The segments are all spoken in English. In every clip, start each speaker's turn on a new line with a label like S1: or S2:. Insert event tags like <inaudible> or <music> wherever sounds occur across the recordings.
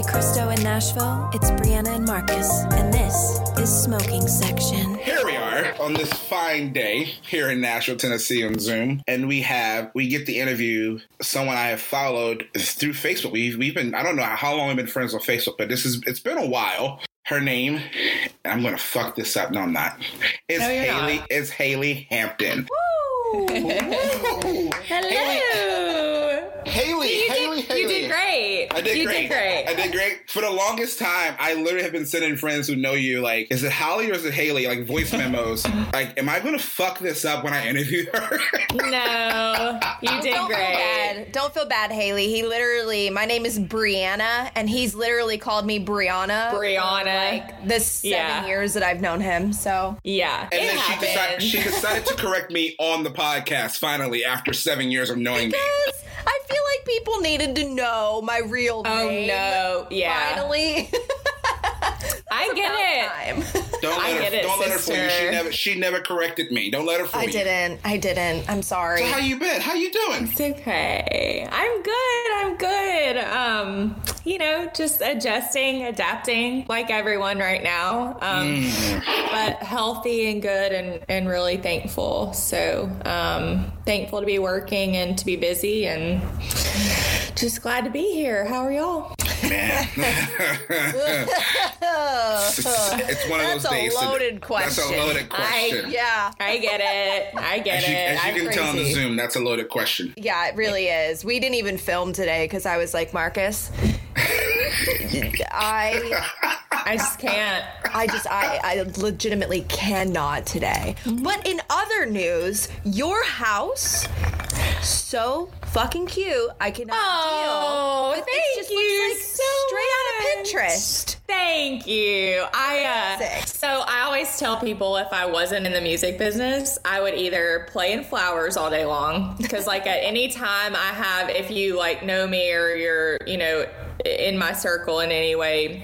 S1: Monte Cristo in Nashville, it's Brianna and Marcus, and this is Smoking Section.
S2: Here we are on this fine day here in Nashville, Tennessee on Zoom. And we have, we get the interview someone I have followed through Facebook. We've, we've been, I don't know how long we've been friends on Facebook, but this is, it's been a while. Her name, I'm going to fuck this up. No, I'm not. It's
S3: No,
S2: Haley,
S3: not.
S2: it's Haley Hampton. <laughs> Woo!
S3: Hello.
S2: Haley, Haley,
S3: did,
S2: Haley.
S3: you did great.
S2: I did
S3: you
S2: great.
S3: did great.
S2: I did great. For the longest time, I literally have been sending friends who know you like, is it Holly or is it Haley? Like voice memos. <laughs> like, am I going to fuck this up when I interview her? <laughs>
S3: No, you did
S4: Don't feel
S3: great.
S4: bad. Don't feel bad, Haley. He literally, my name is Brianna, and he's literally called me Brianna.
S3: Brianna.
S4: Like the seven
S3: Yeah.
S4: years that I've known him. So
S3: Yeah,
S2: And
S3: it
S2: then she decided, she decided to correct me on the podcast finally after seven years of knowing me.
S4: I feel like people needed to know my real
S3: oh
S4: name.
S3: no, yeah,
S4: Finally. <laughs>
S3: I get it.
S4: Time.
S2: Don't
S3: I
S2: let her,
S3: get it,
S2: don't let her fool you. She never, she never corrected me. Don't let her fool
S4: I
S2: you.
S4: didn't. I didn't. I'm sorry.
S2: How you been? How you doing?
S3: It's okay. I'm good. I'm good. Um, you know, just adjusting, adapting like everyone right now. Um, but healthy and good and, and really thankful. So, um, thankful to be working and to be busy and just glad to be here. How are y'all?
S2: Man. <laughs> <laughs> <laughs> it's, one of those
S4: That's a
S2: days.
S4: loaded
S2: That's a loaded question.
S4: yeah.
S3: I get it. I get
S2: As you,
S3: it.
S2: as you
S3: I'm
S2: can tell on the. Zoom, that's a loaded question.
S4: Yeah, it really is. We didn't even film today because I was like, Marcus, I,
S3: I just can't.
S4: I just, I, I legitimately cannot today. But in other news, your house, so fucking cute. I cannot
S3: Oh,
S4: deal. It
S3: thank
S4: just
S3: you
S4: looks like
S3: so
S4: straight out of. Pinterest.
S3: Thank you. I uh, so I always tell people if I wasn't in the music business, I would either play in flowers all day long because like at any time I have, if you like know me or you're you know in my circle in any way.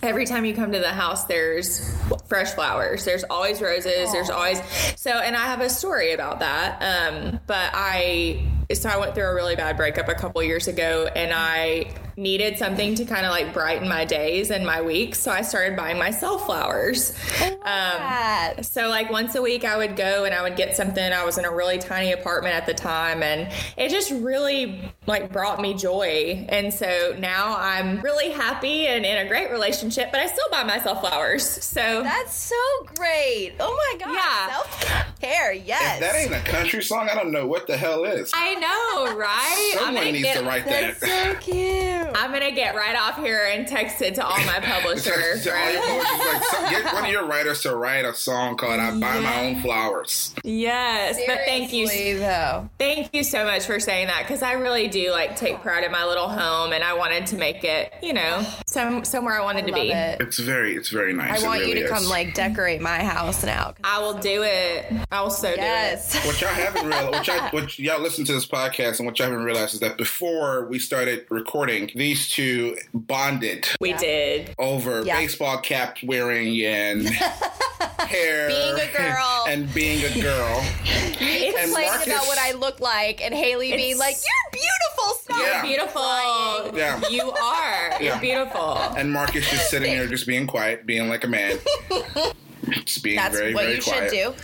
S3: Every time you come to the house, there's fresh flowers. There's always roses. There's always so, and I have a story about that. Um, but I so I went through a really bad breakup a couple years ago, and I needed something to kind of like brighten my days and my weeks. So I started buying myself flowers. Um,
S4: That.
S3: so like once a week I would go and I would get something. I was in a really tiny apartment at the time and it just really like brought me joy. And so now I'm really happy and in a great relationship, but I still buy myself flowers. So
S4: That's so great. Oh my god.
S3: Yeah.
S4: Self care. Yes.
S2: If that ain't a country song, I don't know what the hell is.
S3: I know, right?
S2: Someone
S3: gonna
S2: needs
S3: get-
S2: to write that.
S4: so cute.
S3: I'm gonna get right off here and text it to all my <laughs> publishers.
S2: To all your
S3: friends.
S2: like, get one of your <laughs> writers to write a song called "I Buy My Own Flowers."
S3: Yes, but thank you,
S4: though.
S3: Thank you so much for saying that because I really do like take pride in my little home and I wanted to make it, you know, some somewhere I wanted to be.
S4: it.
S2: It's very, it's very nice.
S4: I want
S2: really
S4: you to
S2: is.
S4: come like decorate my house now.
S3: I will do it. I will so do it.
S4: Yes.
S2: What y'all haven't realized, what, y'all, what <laughs> y'all listen to this podcast, and what y'all haven't realized is that before we started recording, these two bonded.
S3: We did.
S2: over
S4: Yeah.
S2: baseball cap wearing and <laughs> hair,
S4: Being a girl.
S2: and being a girl. <laughs>
S4: Me complaining
S2: Marcus-
S4: about what I look like, and Haley being like, "You're beautiful." Stop.
S2: Yeah.
S3: Beautiful.
S2: Yeah.
S3: You are.
S2: Yeah.
S3: You're beautiful.
S2: And Marcus just sitting there, just being quiet, being like a man, <laughs> just being
S4: That's
S2: very,
S4: what
S2: very
S4: you
S2: quiet.
S4: should do.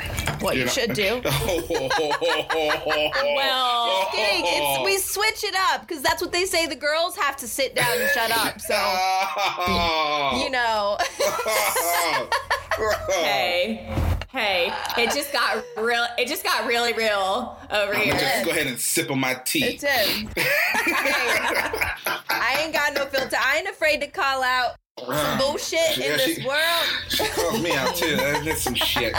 S4: What you,
S2: know-
S4: should do.
S3: Well,
S4: Kidding. It's, we oh. switch it up because that's what they say. The girls have to sit down and shut up. So <laughs> you know. <laughs>
S3: hey. Hey, it just got real. It just got really real over
S2: I'm
S3: here.
S2: just go ahead and sip on my tea.
S4: It's <laughs> him. I ain't got no filter. I ain't afraid to call out some bullshit
S2: Yeah,
S4: in this
S2: she-
S4: world.
S2: She calls me out too. That's some shit.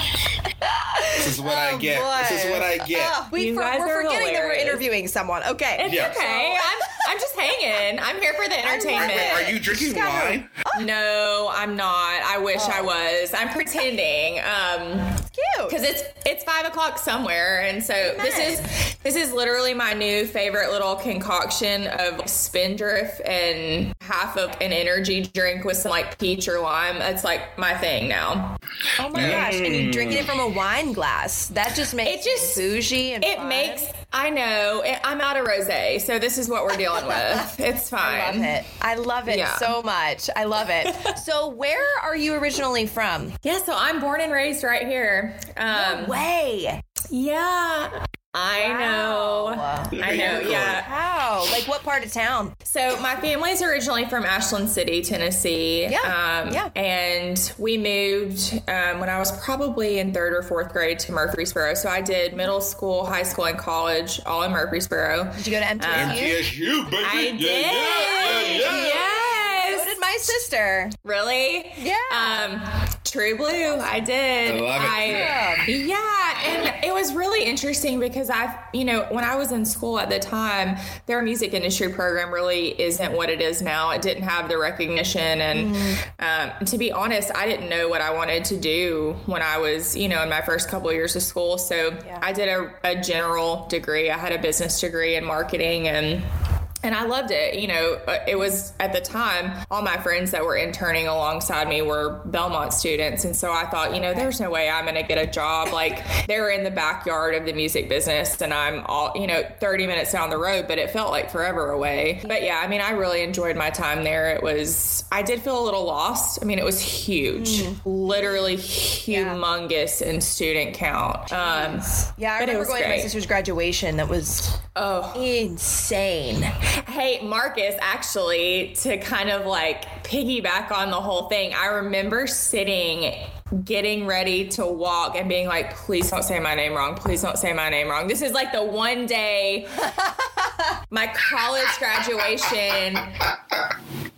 S2: This is what I
S4: Oh,
S2: get.
S4: boy.
S2: This is what I get.
S4: Ugh, we
S3: You
S4: for,
S3: guys
S4: we're
S3: are
S4: forgetting that we're interviewing someone. Okay.
S3: It's
S2: Yeah.
S3: okay. I'm, I'm just hanging. I'm here for the entertainment.
S2: Are you drinking
S4: got her-
S2: wine?
S3: No, I'm not. I wish I was. I'm pretending. Um,
S4: Cute.
S3: because it's it's five o'clock somewhere, and so this is this is literally my new favorite little concoction of Spindrift and half of an energy drink with some like peach or lime. It's like my thing now.
S4: Oh my gosh! And you drinking it from a wine glass. That just makes
S3: It just-
S4: bougie and
S3: It
S4: fun.
S3: makes I know. I- I'm out of rosé, so this is what we're dealing with. <laughs> It's fine.
S4: I love it. I love it
S3: Yeah.
S4: so much. I love it. so, where are you originally from?
S3: Yeah, so I'm born and raised right here. Um,
S4: Way.
S3: yeah, I know. I know. Yeah.
S4: How? Like, what part of town?
S3: So my family's originally from Ashland City, Tennessee.
S4: Yeah,
S3: Um,
S4: yeah.
S3: And we moved um, when I was probably in third or fourth grade to Murfreesboro. So I did middle school, high school, and college all in Murfreesboro.
S4: Did you go to MTSU?
S2: MTSU, baby.
S3: I did.
S2: yeah, yeah, yeah.
S3: Yes.
S4: So did my sister.
S3: Really?
S4: Yeah.
S3: Um, True Blue. I did.
S2: I love it.
S3: I- yeah, and it was really interesting because I, you know, when I was in school at the time, their music industry program really isn't what it is now. It didn't have the recognition, and um, to be honest, I didn't know what I wanted to do when I was, you know, in my first couple of years of school. So
S4: Yeah.
S3: I did a, a general degree. I had a business degree in marketing and and I loved it. You know, uh, it was at the time, all my friends that were interning alongside me were Belmont students. And so I thought, you know, there's no way I'm going to get a job. Like, they're in the backyard of the music business, and I'm all, you know, 30 minutes down the road, but it felt like forever away. But yeah, I mean, I really enjoyed my time there. It was, I did feel a little lost. I mean, it was huge, literally humongous in student count. Um,
S4: Yeah, I remember going to my sister's graduation. That was
S3: oh,
S4: insane.
S3: Hey, Marcus, actually, to kind of like piggyback on the whole thing, I remember sitting, getting ready to walk, and being like, please don't say my name wrong. Please don't say my name wrong. This is like the one day <laughs> my college graduation.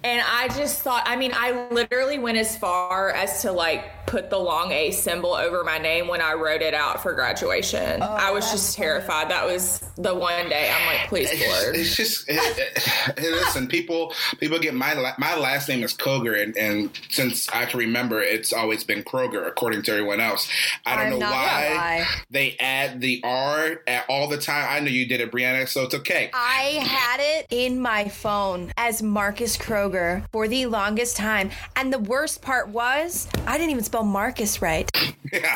S3: And I just thought, I mean, I literally went as far as to like put the long A symbol over my name when I wrote it out for graduation. Oh, I was just terrified. That was the one day I'm like, please, Lord.
S2: It's just it, it, it- listen. People people get my la- my last name is Koger, and, and since I can remember, it's always been Kroger, according to everyone else. I don't
S4: I'm
S2: know why they add the R at all the time. I know you did it, Brianna, so it's okay.
S4: I had it in my phone as Marcus Kroger for the longest time. And the worst part was I didn't even spell Marcus right.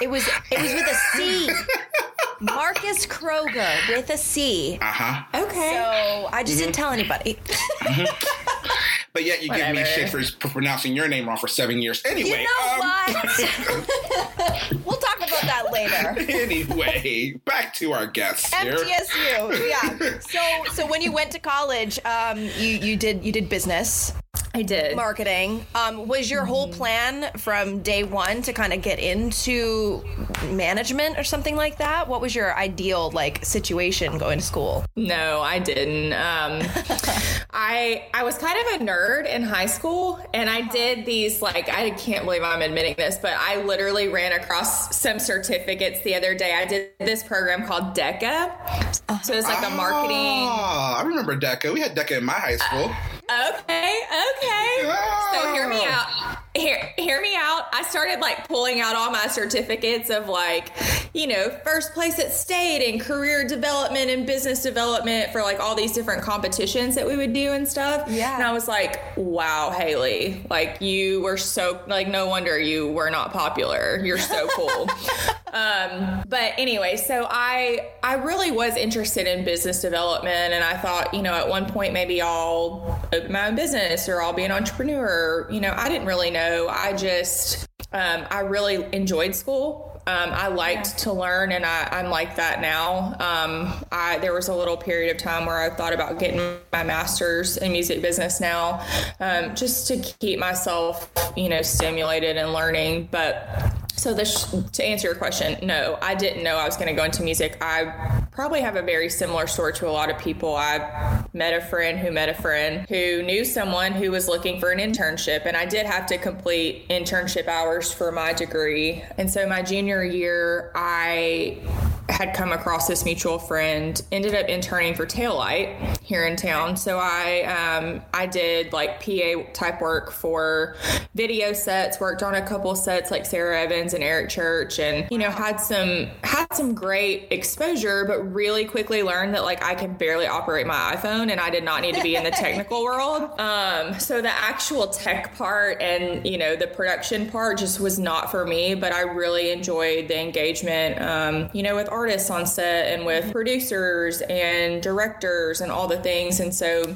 S4: It was it was with a C. <laughs> Marcus Kroger with a C.
S2: Uh huh.
S3: Okay.
S4: So I just didn't tell anybody.
S2: But yet you give me
S3: Whatever.
S2: shit for, for pronouncing your name wrong for seven years. Anyway,
S4: You know
S2: um,
S4: what? <laughs> we'll talk about that later.
S2: anyway, back to our guests here.
S4: MTSU. Yeah. So so when you went to college, um, you you did you did business
S3: I did.
S4: marketing. Um, was your whole
S3: Mm-hmm.
S4: plan from day one to kind of get into management or something like that? What was your ideal like situation going to school?
S3: No, I didn't. Um, <laughs> I I was kind of a nerd in high school, and I did these like I can't believe I'm admitting this, but I literally ran across some certificates the other day. I did this program called DECA, so it's like a marketing.
S2: Oh, I remember DECA. We had DECA in my high school.
S3: Okay, okay. So hear me out. Hear, hear me out. I started like pulling out all my certificates of like, you know, first place at state and career development and business development for like all these different competitions that we would do and stuff.
S4: Yeah.
S3: And I was like, wow, Haley, like you were so like no wonder you were not popular. You're so cool. <laughs> um, but anyway, so I I really was interested in business development, and I thought, you know, at one point maybe I'll open my own business or I'll be an entrepreneur. You know, I didn't really know. I just um, I really enjoyed school. Um, I liked to learn, and I, I'm like that now. Um, I there was a little period of time where I thought about getting my master's in music business now, um, just to keep myself, you know, stimulated and learning. But so to answer your question, no, I didn't know I was going to go into music. I probably have a very similar story to a lot of people. I met a friend who met a friend who knew someone who was looking for an internship, and I did have to complete internship hours for my degree. And so my junior year, I had come across this mutual friend, ended up interning for Taillight, here in town. So I um, I did like PA type work for video sets, worked on a couple sets like Sara Evans and Eric Church, and you know had some had some great exposure, but really quickly learned that like I can barely operate my iPhone, and I did not need to be in the technical <laughs> world. Um, so the actual tech part and you know the production part just was not for me, but I really enjoyed the engagement, um, you know, with artists on set and with producers and directors and all the things, and so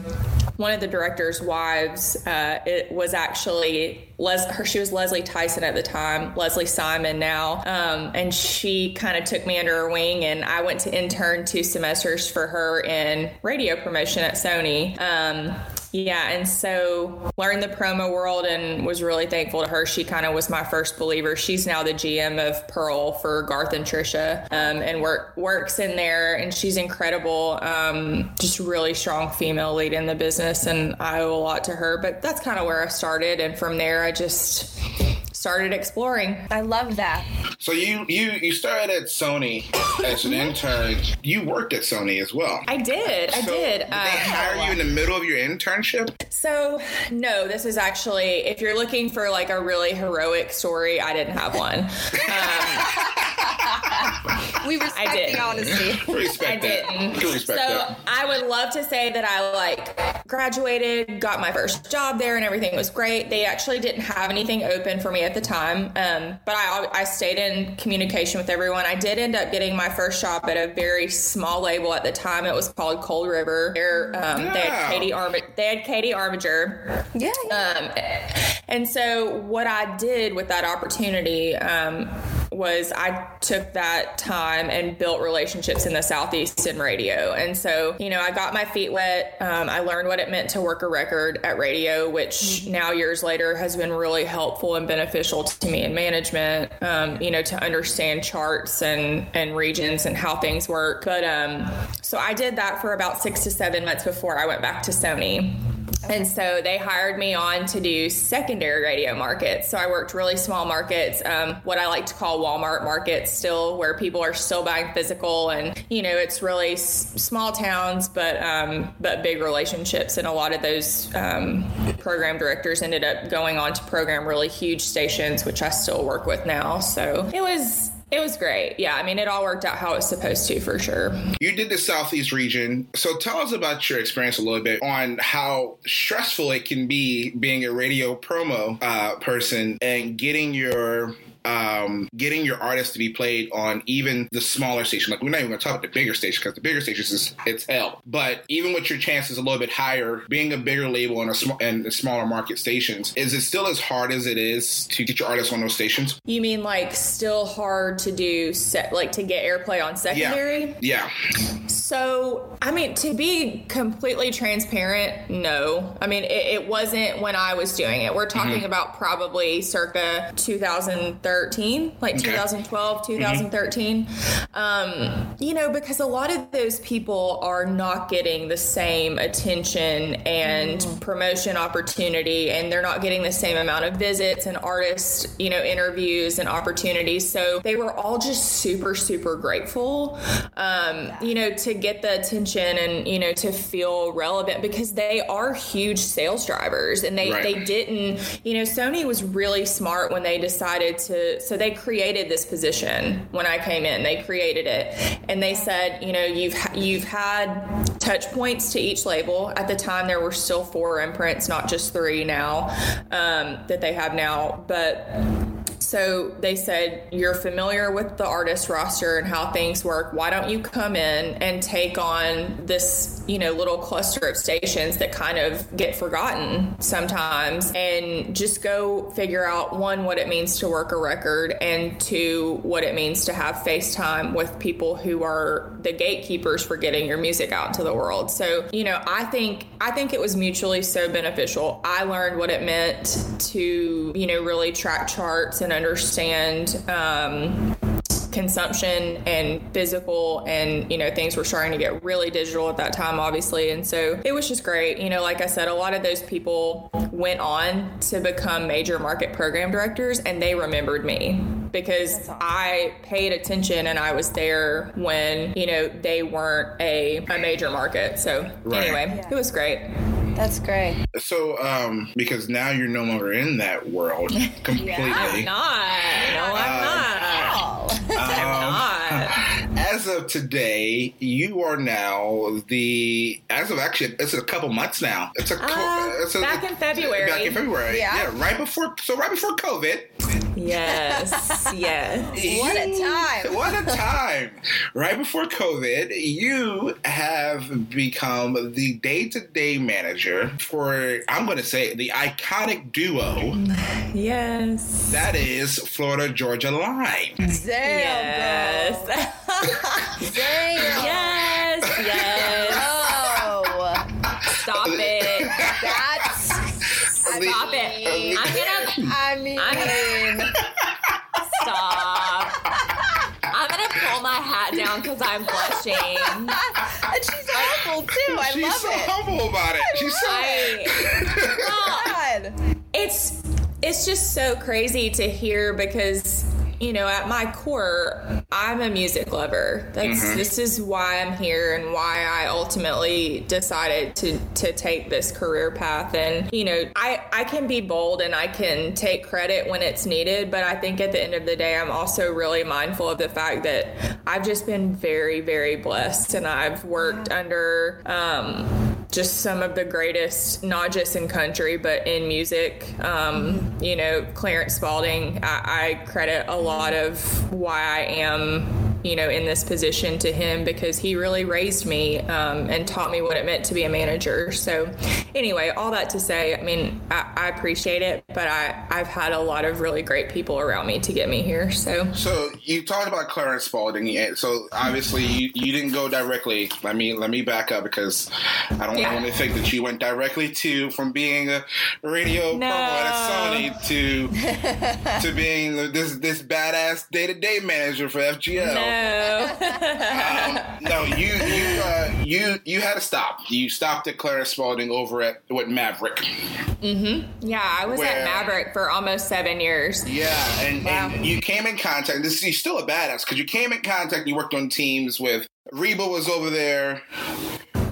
S3: one of the director's wives uh, it was actually Les- her, she was Leslie Tyson at the time, Leslie Simon now, um, and she kind of took me under her wing, and I went to intern two semesters for her in radio promotion at Sony. Um, yeah, and so learned the promo world and was really thankful to her. She kind of was my first believer. She's now the GM of Pearl for Garth and Trisha, um, and work works in there, and she's incredible. Um, just really strong female lead in the business, and I owe a lot to her. But that's kind of where I started, and from there I just started exploring.
S4: I love that.
S2: So you you you started at Sony as an intern. You worked at Sony as well.
S3: I did. I
S2: So
S3: did.
S2: Did they
S3: Um,
S2: hire you in the middle of your internship?
S3: So, no, this is actually, if you're looking for like a really heroic story, I didn't have one. <laughs>
S4: We respect
S3: did.
S4: the honesty.
S2: Respect
S3: I
S2: that.
S3: didn't.
S2: Can respect
S3: so
S2: that.
S3: I would love to say that I like graduated, got my first job there, and everything was great. They actually didn't have anything open for me at the time, um, but I, I stayed in communication with everyone. I did end up getting my first job at a very small label at the time. It was called Cold River. Um, They had Katie Arm- They had Katie Armiger.
S4: Yeah.
S3: Um, and so what I did with that opportunity um, was I took that time and built relationships in the Southeast in radio. And so, you know, I got my feet wet. Um, I learned what it meant to work a record at radio, which now years later has been really helpful and beneficial to me in management, um, you know, to understand charts and, and regions and how things work. But um, so I did that for about six to seven months before I went back to Sony. And so they hired me on to do secondary radio markets. So I worked really small markets, um, what I like to call Walmart markets, still where people are still buying physical, and you know it's really s- small towns, but um, but big relationships. And a lot of those um, program directors ended up going on to program really huge stations, which I still work with now. So it was it was great. Yeah, I mean it all worked out how it was supposed to for sure.
S2: You did the Southeast region. So tell us about your experience a little bit on how stressful it can be being a radio promo uh, person and getting your um, getting your artist to be played on even the smaller station. Like we're not even going to talk about the bigger station because the bigger stations is it's hell. But even with your chances a little bit higher, being a bigger label and a small and smaller market stations, is it still as hard as it is to get your artists on those stations?
S3: You mean like still hard to do set like to get airplay on secondary?
S2: Yeah. yeah.
S3: So, I mean, to be completely transparent, no. I mean, it, it wasn't when I was doing it. We're talking about probably circa 2013, like 2012, 2013. Um, you know, because a lot of those people are not getting the same attention and promotion opportunity, and they're not getting the same amount of visits and artist, you know, interviews and opportunities. So they were all just super, super grateful, um, you know, to get the attention and, you know, to feel relevant because they are huge sales drivers and they,
S2: Right.
S3: they didn't, you know, Sony was really smart when they decided to, so they created this position when I came in, they created it. And they said, you know, you've, you've had touch points to each label. At the time, there were still four imprints, not just three now um, that they have now, but so they said, You're familiar with the artist roster and how things work. Why don't you come in and take on this, you know, little cluster of stations that kind of get forgotten sometimes and just go figure out one, what it means to work a record, and two, what it means to have FaceTime with people who are the gatekeepers for getting your music out into the world. So, you know, I think I think it was mutually so beneficial. I learned what it meant to, you know, really track charts and understand um, consumption and physical and you know things were starting to get really digital at that time obviously. And so it was just great. You know like i said a lot of those people went on to become major market program directors and they remembered me because
S4: awesome.
S3: I paid attention and I was there when, you know, they weren't a, a major market. So
S2: Right.
S3: anyway,
S4: Yeah.
S3: it was great.
S4: That's great.
S2: So, um, because now you're no longer in that world <laughs> completely.
S3: I'm not. No, I'm not.
S4: Oh. <laughs>
S3: I'm not.
S2: As of today, you are now the. As of actually, it's a couple months now. It's a. co-
S3: Uh,
S2: it's a
S3: back in February.
S2: Back in February.
S4: Yeah.
S2: right before. So right before COVID.
S3: Yes, <laughs> yes.
S4: What a time.
S2: What a <laughs> time! right before COVID, you have become the day-to-day manager for. I'm going to say the iconic duo
S3: Yes.
S2: that is Florida Georgia Line.
S4: Damn,
S3: Yes. <laughs>
S4: girl. Damn.
S3: yes. Yes.
S4: Oh,
S3: Stop it.
S4: that's.
S3: Stop it. I'm gonna
S4: I mean,
S3: I stop. I'm gonna pull my hat down because I'm blushing.
S4: and she's awful too. I love it.
S2: She's
S4: love
S2: so
S4: it.
S2: humble about it. She's so.
S3: I, <laughs> well,
S4: God.
S3: it's it's just so crazy to hear because you know at my core i'm a music lover. That's this is why i'm here and why i ultimately decided to to take this career path. And you know i i can be bold and i can take credit when it's needed but i think at the end of the day i'm also really mindful of the fact that i've just been very very blessed and i've worked under um just some of the greatest, not just in country, but in music. Um, you know, Clarence Spalding, I, I credit a lot of why I am, you know, in this position to him because he really raised me um, and taught me what it meant to be a manager. So, anyway, all that to say, I mean, I, I appreciate it, but I, I've had a lot of really great people around me to get me here. So,
S2: So you talked about Clarence Spalding. So obviously you, you didn't go directly. Let me let me back up because I don't
S3: Yeah.
S2: want to think that you went directly to from being a radio
S3: No.
S2: at Sony to <laughs> to being this this badass day to day manager for FGL.
S3: no.
S2: Um, no, you you uh, you you had to stop. You stopped at Clara Spalding over at what Maverick. Mhm.
S3: yeah, I was
S2: Where-
S3: at Maverick for almost seven years.
S2: Yeah, and,
S3: Wow.
S2: and you came in contact. This you're still a badass because you came in contact. You worked on teams with Reba was over there.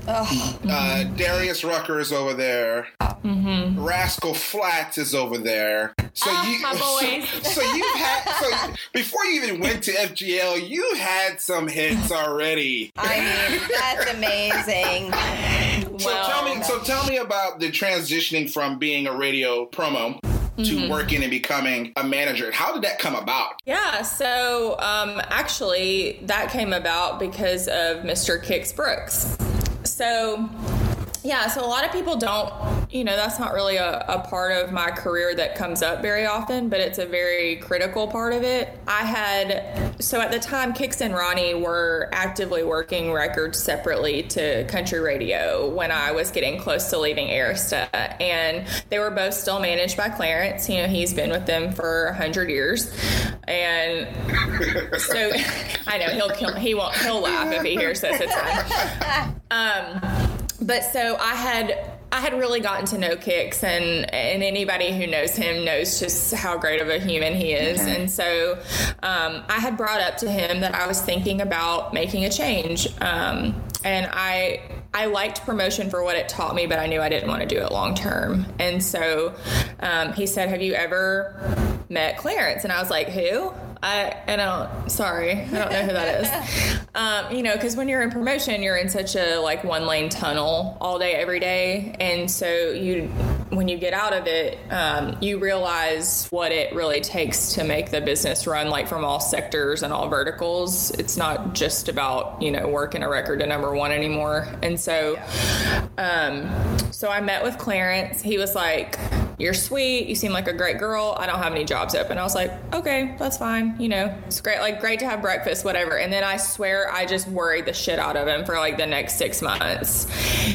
S2: Uh, Darius Rucker is over there. Rascal Flatts is over there. So
S3: Ah,
S2: you. <laughs> So, so you had so before you even went to FGL, you had some hits already.
S4: I mean, that's amazing.
S2: So tell me, so tell me about the transitioning from being a radio promo to working and becoming a manager. How did that come about?
S3: Yeah, so um, actually, that came about because of Mr. Kix Brooks. So, yeah, so a lot of people don't, you know, that's not really a, a part of my career that comes up very often, but it's a very critical part of it. I had, so at the time, Kix and Ronnie were actively working records separately to country radio when I was getting close to leaving Arista. And they were both still managed by Clarence. You know, he's been with them for 100 years. And so <laughs> I know he'll kill, he won't, he'll laugh if he hears this. It's fine. Um, but so I had I had really gotten to know Kix, and and anybody who knows him knows just how great of a human he is. And so um, I had brought up to him that I was thinking about making a change, um, and I. I liked promotion for what it taught me, but I knew I didn't want to do it long term. And so um, he said, Have you ever met Clarence? And I was like, Who? I, I don't, sorry, I don't know who that is. <laughs> Um, you know, because when you're in promotion, you're in such a like one lane tunnel all day, every day. And so you, when you get out of it, um, you realize what it really takes to make the business run like from all sectors and all verticals. It's not just about, you know, working a record to number one anymore. And so, um, so I met with Clarence. He was like, you're sweet. You seem like a great girl. I don't have any jobs open. I was like, okay, that's fine. You know, it's great. Like, great to have breakfast, whatever. And then I swear I just worried the shit out of him for like the next six months.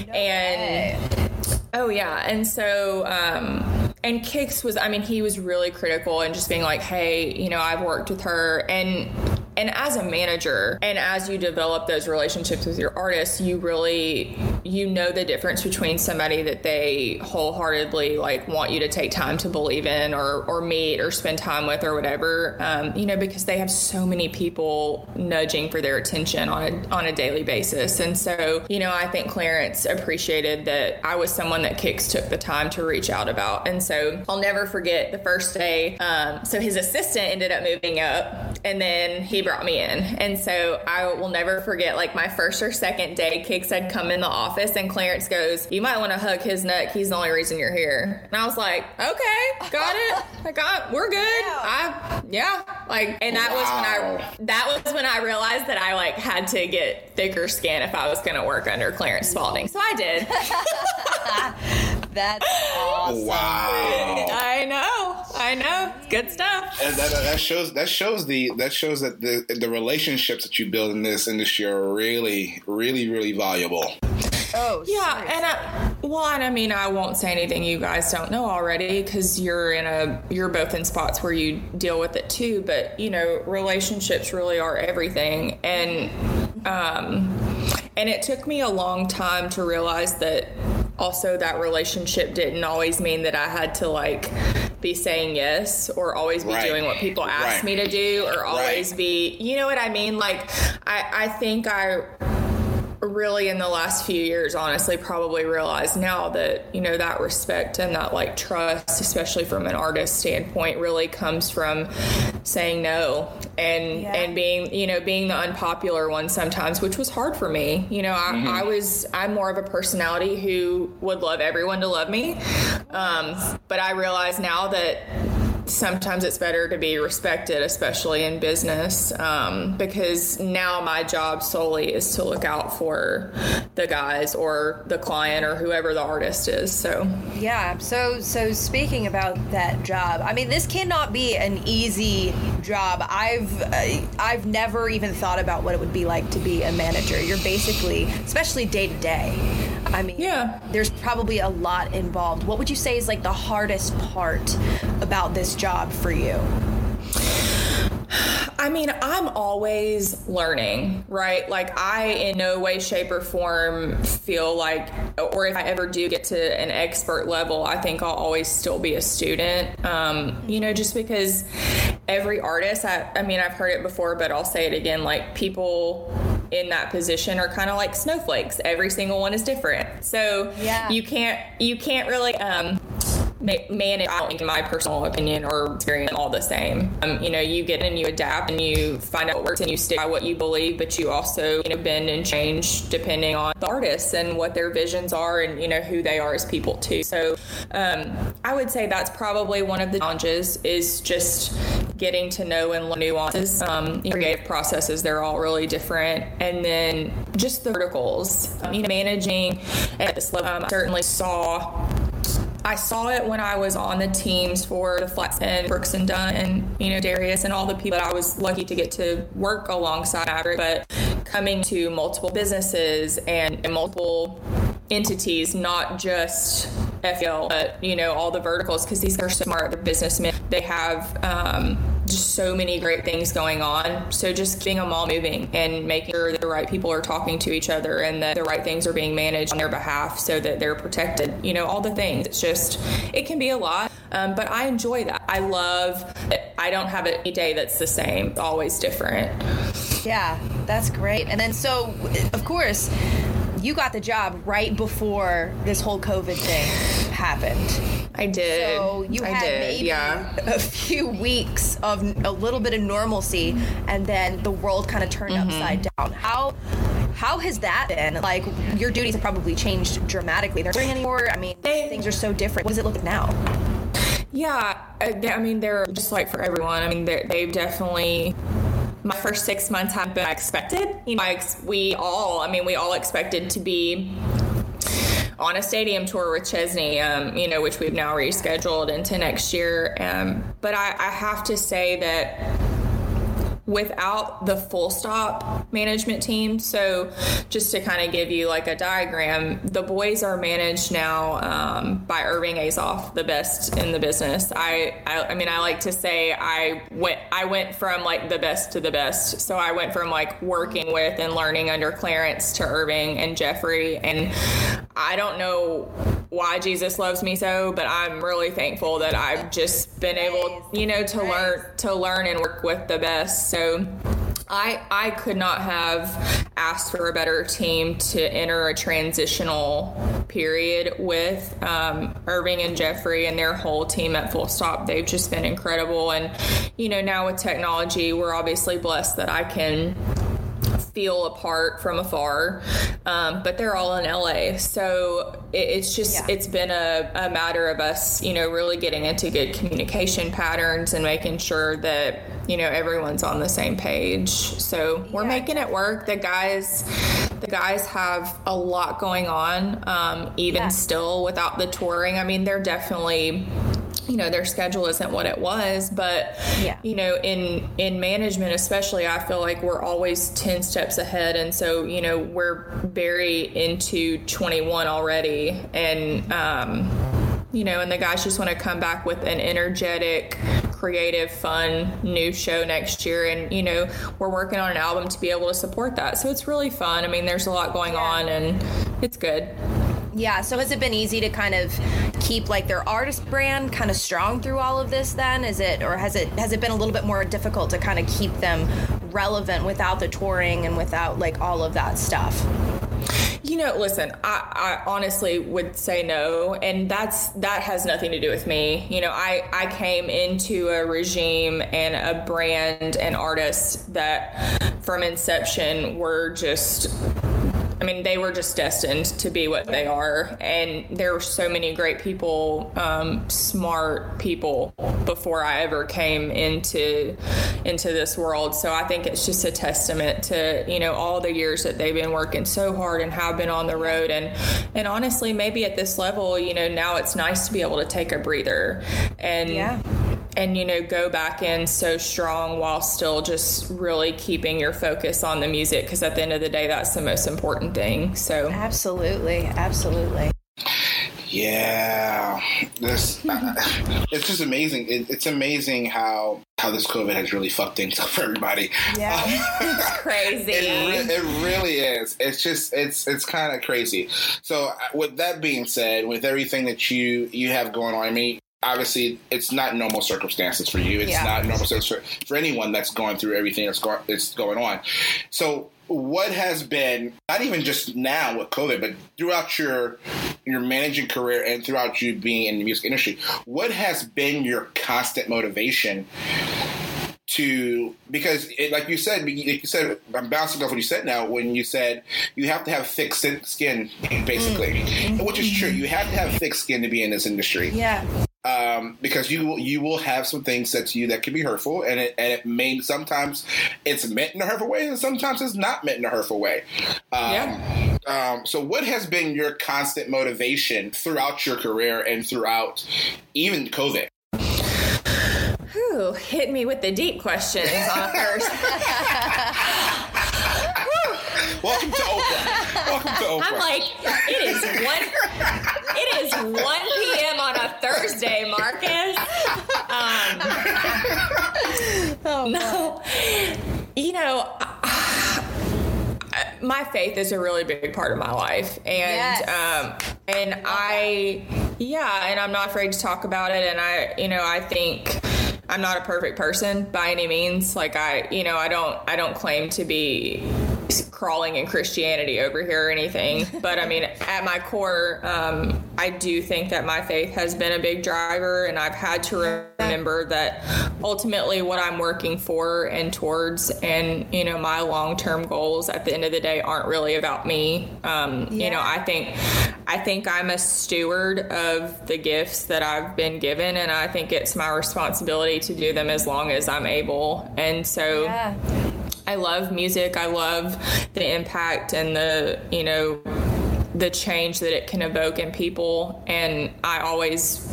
S3: and oh, yeah. And so, um, and Kix was, I mean, he was really critical and just being like, hey, you know, I've worked with her. And, and as a manager and as you develop those relationships with your artists, you really you know the difference between somebody that they wholeheartedly like want you to take time to believe in or or meet or spend time with or whatever. Um, you know, because they have so many people nudging for their attention on a on a daily basis, and so you know, I think Clarence appreciated that I was someone that Kix took the time to reach out about, and so I'll never forget the first day. Um, so his assistant ended up moving up, and then he brought me in, and so I will never forget like my first or second day. Kix had come in the office, and Clarence goes, "You might want to hug his neck. He's the only reason you're here." And I was like, "Okay, got it. I got. We're good. <laughs> I yeah." Like, and that was when I that was when I realized that I like had to get thicker skin if I was going to work under Clarence Spalding. So I did. <laughs>
S4: That's awesome.
S2: Wow.
S3: I know. I know. It's good stuff.
S2: And that, that shows that shows the that shows that the the relationships that you build in this industry are really really really valuable.
S4: Oh,
S3: Yeah,
S4: seriously.
S3: and I, well, and I mean, I won't say anything you guys don't know already because you're in a you're both in spots where you deal with it too. But you know, relationships really are everything, and um, and it took me a long time to realize that also that relationship didn't always mean that I had to like be saying yes or always be
S2: Right.
S3: doing what people ask
S2: Right.
S3: me to do or always
S2: Right.
S3: be you know what I mean like I I think I really in the last few years honestly probably realized now that you know that respect and that like trust especially from an artist standpoint really comes from saying no and
S4: Yeah.
S3: and being you know being the unpopular one sometimes which was hard for me. You know I, I was i'm more of a personality who would love everyone to love me. Um, but i realize now that sometimes it's better to be respected, especially in business, um, because now my job solely is to look out for the guys or the client or whoever the artist is. So,
S4: Yeah. So so speaking about that job, I mean, this cannot be an easy job. I've uh, I've never even thought about what it would be like to be a manager. You're basically, especially day to day. I mean,
S3: Yeah.
S4: There's probably a lot involved. What would you say is like the hardest part about this job for you?
S3: I mean, I'm always learning, right? Like, I in no way, shape, or form feel like, or if I ever do get to an expert level, I think I'll always still be a student. Um, you know, just because every artist, I, I mean, I've heard it before, but I'll say it again like, people in that position are kind of like snowflakes. Every single one is different. So,
S4: Yeah.
S3: you can't, you can't really, um, ma- manage, I don't think, in my personal opinion or experience, all the same. Um, you know, you get and you adapt, and you find out what works, and you stick by what you believe, but you also, you know, bend and change depending on the artists and what their visions are, and you know who they are as people too. So, um, I would say that's probably one of the challenges is just getting to know and learn nuances. Um, creative processes, they're all really different, and then just the verticals. Um, you know, managing at this level, um, I certainly saw. I saw it when I was on the teams for the and Brooks and Dunn and you know Darius and all the people that I was lucky to get to work alongside Maverick. But coming to multiple businesses and, and multiple entities, not just FL, but you know all the verticals because these are smart. Businessmen. They have um, just so many great things going on. So just keeping them all moving and making sure the right people are talking to each other and that the right things are being managed on their behalf so that they're protected. You know, all the things. It's just, it can be a lot, um, but I enjoy that. I love, I don't have a day that's the same, always different.
S4: Yeah, that's great. And then, so of course, you got the job right before this whole COVID thing happened.
S3: I did.
S4: So you
S3: I
S4: had
S3: did,
S4: maybe
S3: yeah.
S4: a few weeks of a little bit of normalcy, and then the world kind of turned
S3: Mm-hmm.
S4: upside down. How how has that been? Like your duties have probably changed dramatically. They're not doing anymore. I mean,
S3: They-
S4: things are so different. What does it look like now?
S3: Yeah, I I mean, they're just like for everyone. I mean, they've definitely. My first six months have been expected. You know, ex- we all, I mean, we all expected to be on a stadium tour with Chesney, um, you know, which we've now rescheduled into next year. Um, but I, I have to say that without the full stop management team. So, just to kind of give you like a diagram, the boys are managed now um, by Irving Azoff, the best in the business. I, I, I mean, I like to say I went, I went from like the best to the best. So I went from like working with and learning under Clarence to Irving and Jeffrey, and I don't know why Jesus loves me so, but I'm really thankful that I've just been able, you know, to learn to learn and work with the best. So I I could not have asked for a better team to enter a transitional period with um, Irving and Jeffrey and their whole team at Full Stop. They've just been incredible, and you know now with technology, we're obviously blessed that I can feel apart from afar, um, but they're all in LA. So it, it's just yeah. it's been a, a matter of us, you know, really getting into good communication patterns and making sure that you know everyone's on the same page. So we're yeah. making it work. The guys, the guys have a lot going on, um, even yeah. still without the touring. I mean, they're definitely you know their schedule isn't what it was but yeah. you know in in management especially i feel like we're always 10 steps ahead. And so you know we're very into 21 already. And um you know and the guys just want to come back with an energetic creative fun new show next year. And you know we're working on an album to be able to support that. So it's really fun. I mean there's a lot going on and it's good
S4: yeah. So has it been easy to kind of keep like their artist brand kind of strong through all of this? Then is it, or has it has it been a little bit more difficult to kind of keep them relevant without the touring and without like all of that stuff?
S3: You know, listen, I, I, honestly would say no, and that's that has nothing to do with me. You know, I I came into a regime and a brand and artists that from inception were just I mean, they were just destined to be what they are. And there were so many great people, um, smart people before I ever came into into this world. So I think it's just a testament to you know all the years that they've been working so hard and have been on the road. And and honestly, maybe at this level, you know, now it's nice to be able to take a breather and. Yeah and you know go back in so strong while still just really keeping your focus on the music because at the end of the day that's the most important thing so.
S4: Absolutely absolutely.
S2: Yeah this uh, <laughs> it's just amazing it, it's amazing how how this covid has really fucked things up for everybody.
S3: Yeah. Um, <laughs> it's crazy.
S2: It, it, really is. It's just it's it's kind of crazy. So with that being said with everything that you you have going on i mean obviously it's not normal circumstances for you. It's yeah. not normal circumstances for, for anyone that's going through everything that's, go, that's going on. So what has been not even just now with COVID, but throughout your your managing career and throughout you being in the music industry, what has been your constant motivation to because it, like you said, like you said, I'm bouncing off what you said now. When you said you have to have thick skin, basically, mm-hmm. which is true. You have to have thick skin to be in this industry.
S4: Yeah
S2: um, because you you will have some things said to you that can be hurtful, and it and it may sometimes it's meant in a hurtful way, and sometimes it's not meant in a hurtful way. Um, yeah. Um, so, what has been your constant motivation throughout your career and throughout even COVID?
S3: Whew, hit me with the deep questions on <laughs> first.
S2: Welcome to Oprah. Welcome to Oprah.
S3: I'm like, it is one. It is 1 p.m. Thursday, Marcus. Um, <laughs> oh, no, you know. my faith is a really big part of my life, and yes. um, and I, yeah, and I'm not afraid to talk about it. And I, you know, I think I'm not a perfect person by any means. Like I, you know, I don't, I don't claim to be crawling in Christianity over here or anything. But I mean, at my core, um, I do think that my faith has been a big driver, and I've had to remember that ultimately what I'm working for and towards, and you know, my long term goals at the end of the day aren't really about me. Um, yeah. You know, I think I think I'm a steward of the gifts that I've been given, and I think it's my responsibility to do them as long as I'm able. And so. Yeah I love music. I love the impact and the, you know, the change that it can evoke in people. And I always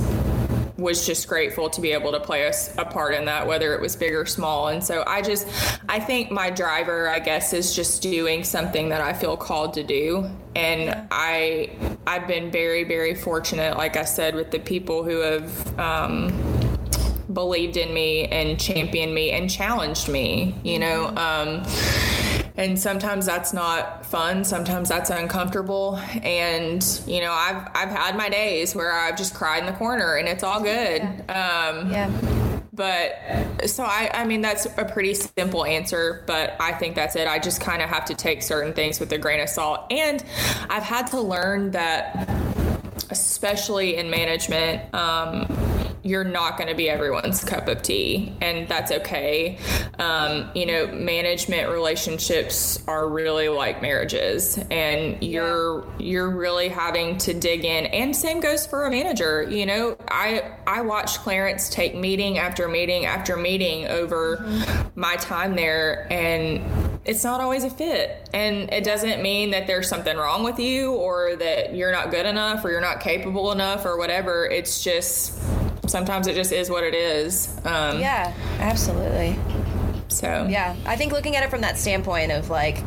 S3: was just grateful to be able to play a, a, part in that, whether it was big or small. And so I just, I think my driver, I guess, is just doing something that I feel called to do. And I, I've been very, very fortunate, like I said, with the people who have, um, believed in me and championed me and challenged me, you know. Um, and sometimes that's not fun sometimes that's uncomfortable and you know i've i've had my days where i've just cried in the corner and it's all good
S4: yeah. Um, yeah.
S3: but so I, I mean that's a pretty simple answer but i think that's it i just kind of have to take certain things with a grain of salt and i've had to learn that especially in management um, you're not going to be everyone's cup of tea, and that's okay. Um, you know, management relationships are really like marriages, and you're you're really having to dig in. And same goes for a manager. You know, I I watched Clarence take meeting after meeting after meeting over mm-hmm. my time there, and it's not always a fit. And it doesn't mean that there's something wrong with you or that you're not good enough or you're not capable enough or whatever. It's just sometimes it just is what it is.
S4: Um, yeah, absolutely.
S3: So
S4: yeah, I think looking at it from that standpoint of like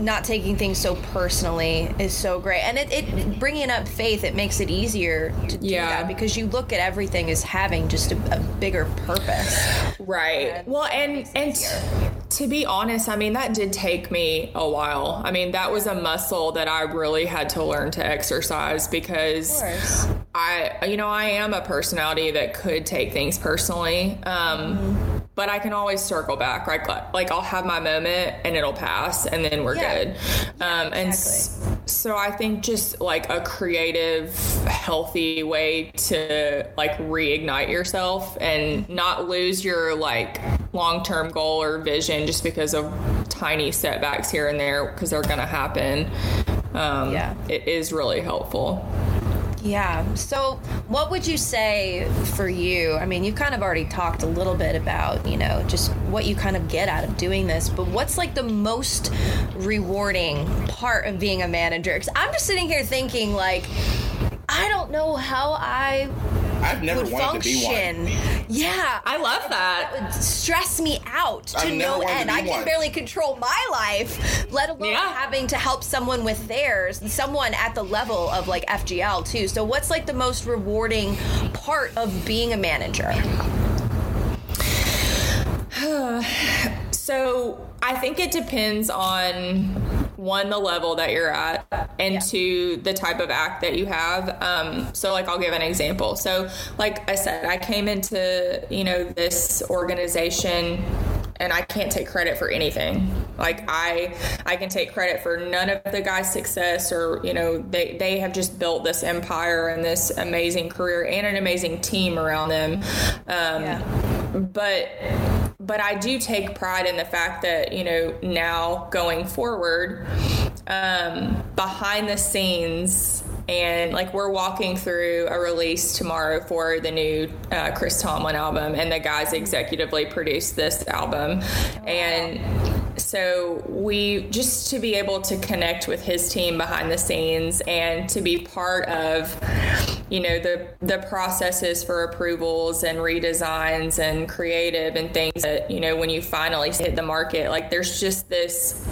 S4: not taking things so personally is so great. And it, it bringing up faith it makes it easier to do yeah. that because you look at everything as having just a, a bigger purpose.
S3: Right. And well and and to be honest i mean that did take me a while. I mean that was a muscle that i really had to learn to exercise because i you know i am a personality that could take things personally um, mm-hmm. but I can always circle back. Right, like I'll have my moment and it'll pass, and then we're yeah. good. Um, and exactly. so I think just like a creative, healthy way to like reignite yourself and not lose your like long term goal or vision just because of tiny setbacks here and there because they're going to happen. Um, yeah, it is really helpful.
S4: Yeah. So, what would you say for you? I mean, you've kind of already talked a little bit about, you know, just what you kind of get out of doing this, but what's like the most rewarding part of being a manager? Because I'm just sitting here thinking, like, I don't know how I
S2: I've never would wanted function. to be one.
S4: Yeah,
S3: I love that.
S4: That would stress me out to no end. To I can one. barely control my life, let alone yeah. having to help someone with theirs. Someone at the level of like FGL too. So, what's like the most rewarding part of being a manager? <sighs>
S3: so, I think it depends on one the level that you're at and yeah. two the type of act that you have um, so like i'll give an example so like i said i came into you know this organization and I can't take credit for anything. Like I I can take credit for none of the guys' success or you know they they have just built this empire and this amazing career and an amazing team around them. Um, yeah. But but I do take pride in the fact that you know now going forward, um, behind the scenes, and like we're walking through a release tomorrow for the new uh, Chris Tomlin album, and the guys executively produced this album, and so we just to be able to connect with his team behind the scenes and to be part of you know the the processes for approvals and redesigns and creative and things that you know when you finally hit the market like there's just this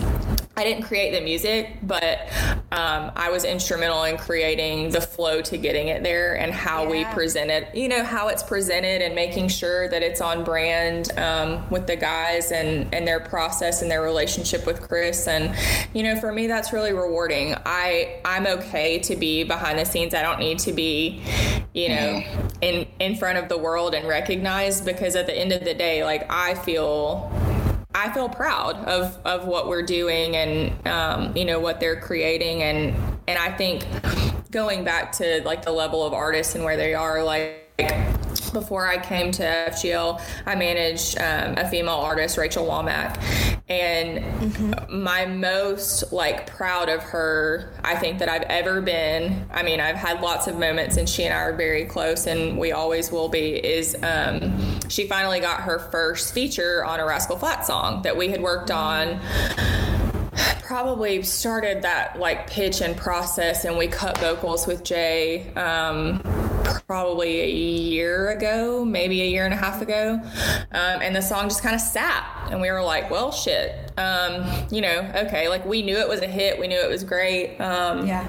S3: I didn't create the music, but um, I was instrumental in creating the flow to getting it there and how yeah. we present it. You know how it's presented and making sure that it's on brand um, with the guys and and their process and their relationship with Chris. And you know, for me, that's really rewarding. I I'm okay to be behind the scenes. I don't need to be, you know, in in front of the world and recognized because at the end of the day, like I feel I feel proud of of what we're doing and um, you know what they're creating. And and I think going back to like the level of artists and where they are like before I came to FGL, I managed um, a female artist, Rachel Wammack, and mm-hmm. my most like proud of her, I think that I've ever been. I mean, I've had lots of moments, and she and I are very close, and we always will be. Is um, she finally got her first feature on a Rascal Flatts song that we had worked on probably started that like pitch and process and we cut vocals with jay um, probably a year ago, maybe a year and a half ago. Um, and the song just kind of sat. And we were like, well, shit. Um, you know, okay. Like we knew it was a hit, we knew it was great. Um,
S4: Yeah.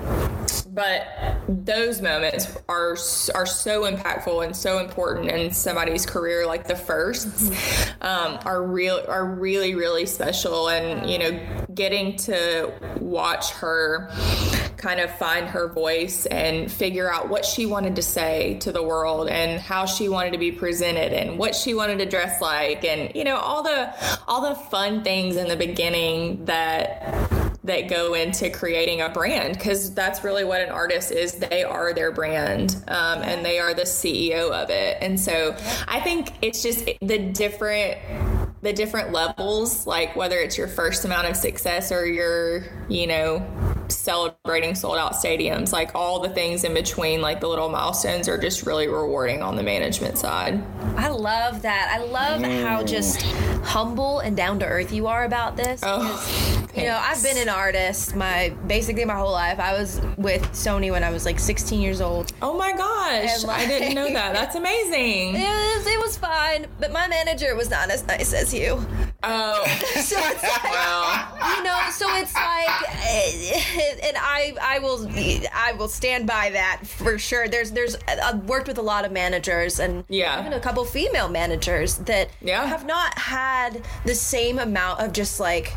S3: But those moments are are so impactful and so important in somebody's career like the firsts um, are real are really really special. And you know getting to watch her kind of find her voice and figure out what she wanted to say to the world and how she wanted to be presented and what she wanted to dress like and you know all the all the fun things in the beginning that that go into creating a brand because that's really what an artist is. They are their brand um, and they are the ceo of it. And so i think it's just the different the different levels like whether it's your first amount of success or you're you know celebrating sold out stadiums like all the things in between like the little milestones are just really rewarding on the management side
S4: I love that. I love how mm. just humble and down to earth you are about this.
S3: Oh,
S4: you know, I've been an artist my basically my whole life. I was with Sony when I was like 16 years old.
S3: oh my gosh
S4: And,
S3: i didn't know that that's amazing <laughs>
S4: It was, it was fine, but my manager was not as nice as you.
S3: Oh <laughs>
S4: So it's like,
S3: well
S4: you know, so it's like, eh, and I, I will, I will stand by that for sure. There's, there's, I've worked with a lot of managers and
S3: Yeah.
S4: even a couple female managers that
S3: Yeah.
S4: have not had the same amount of just like.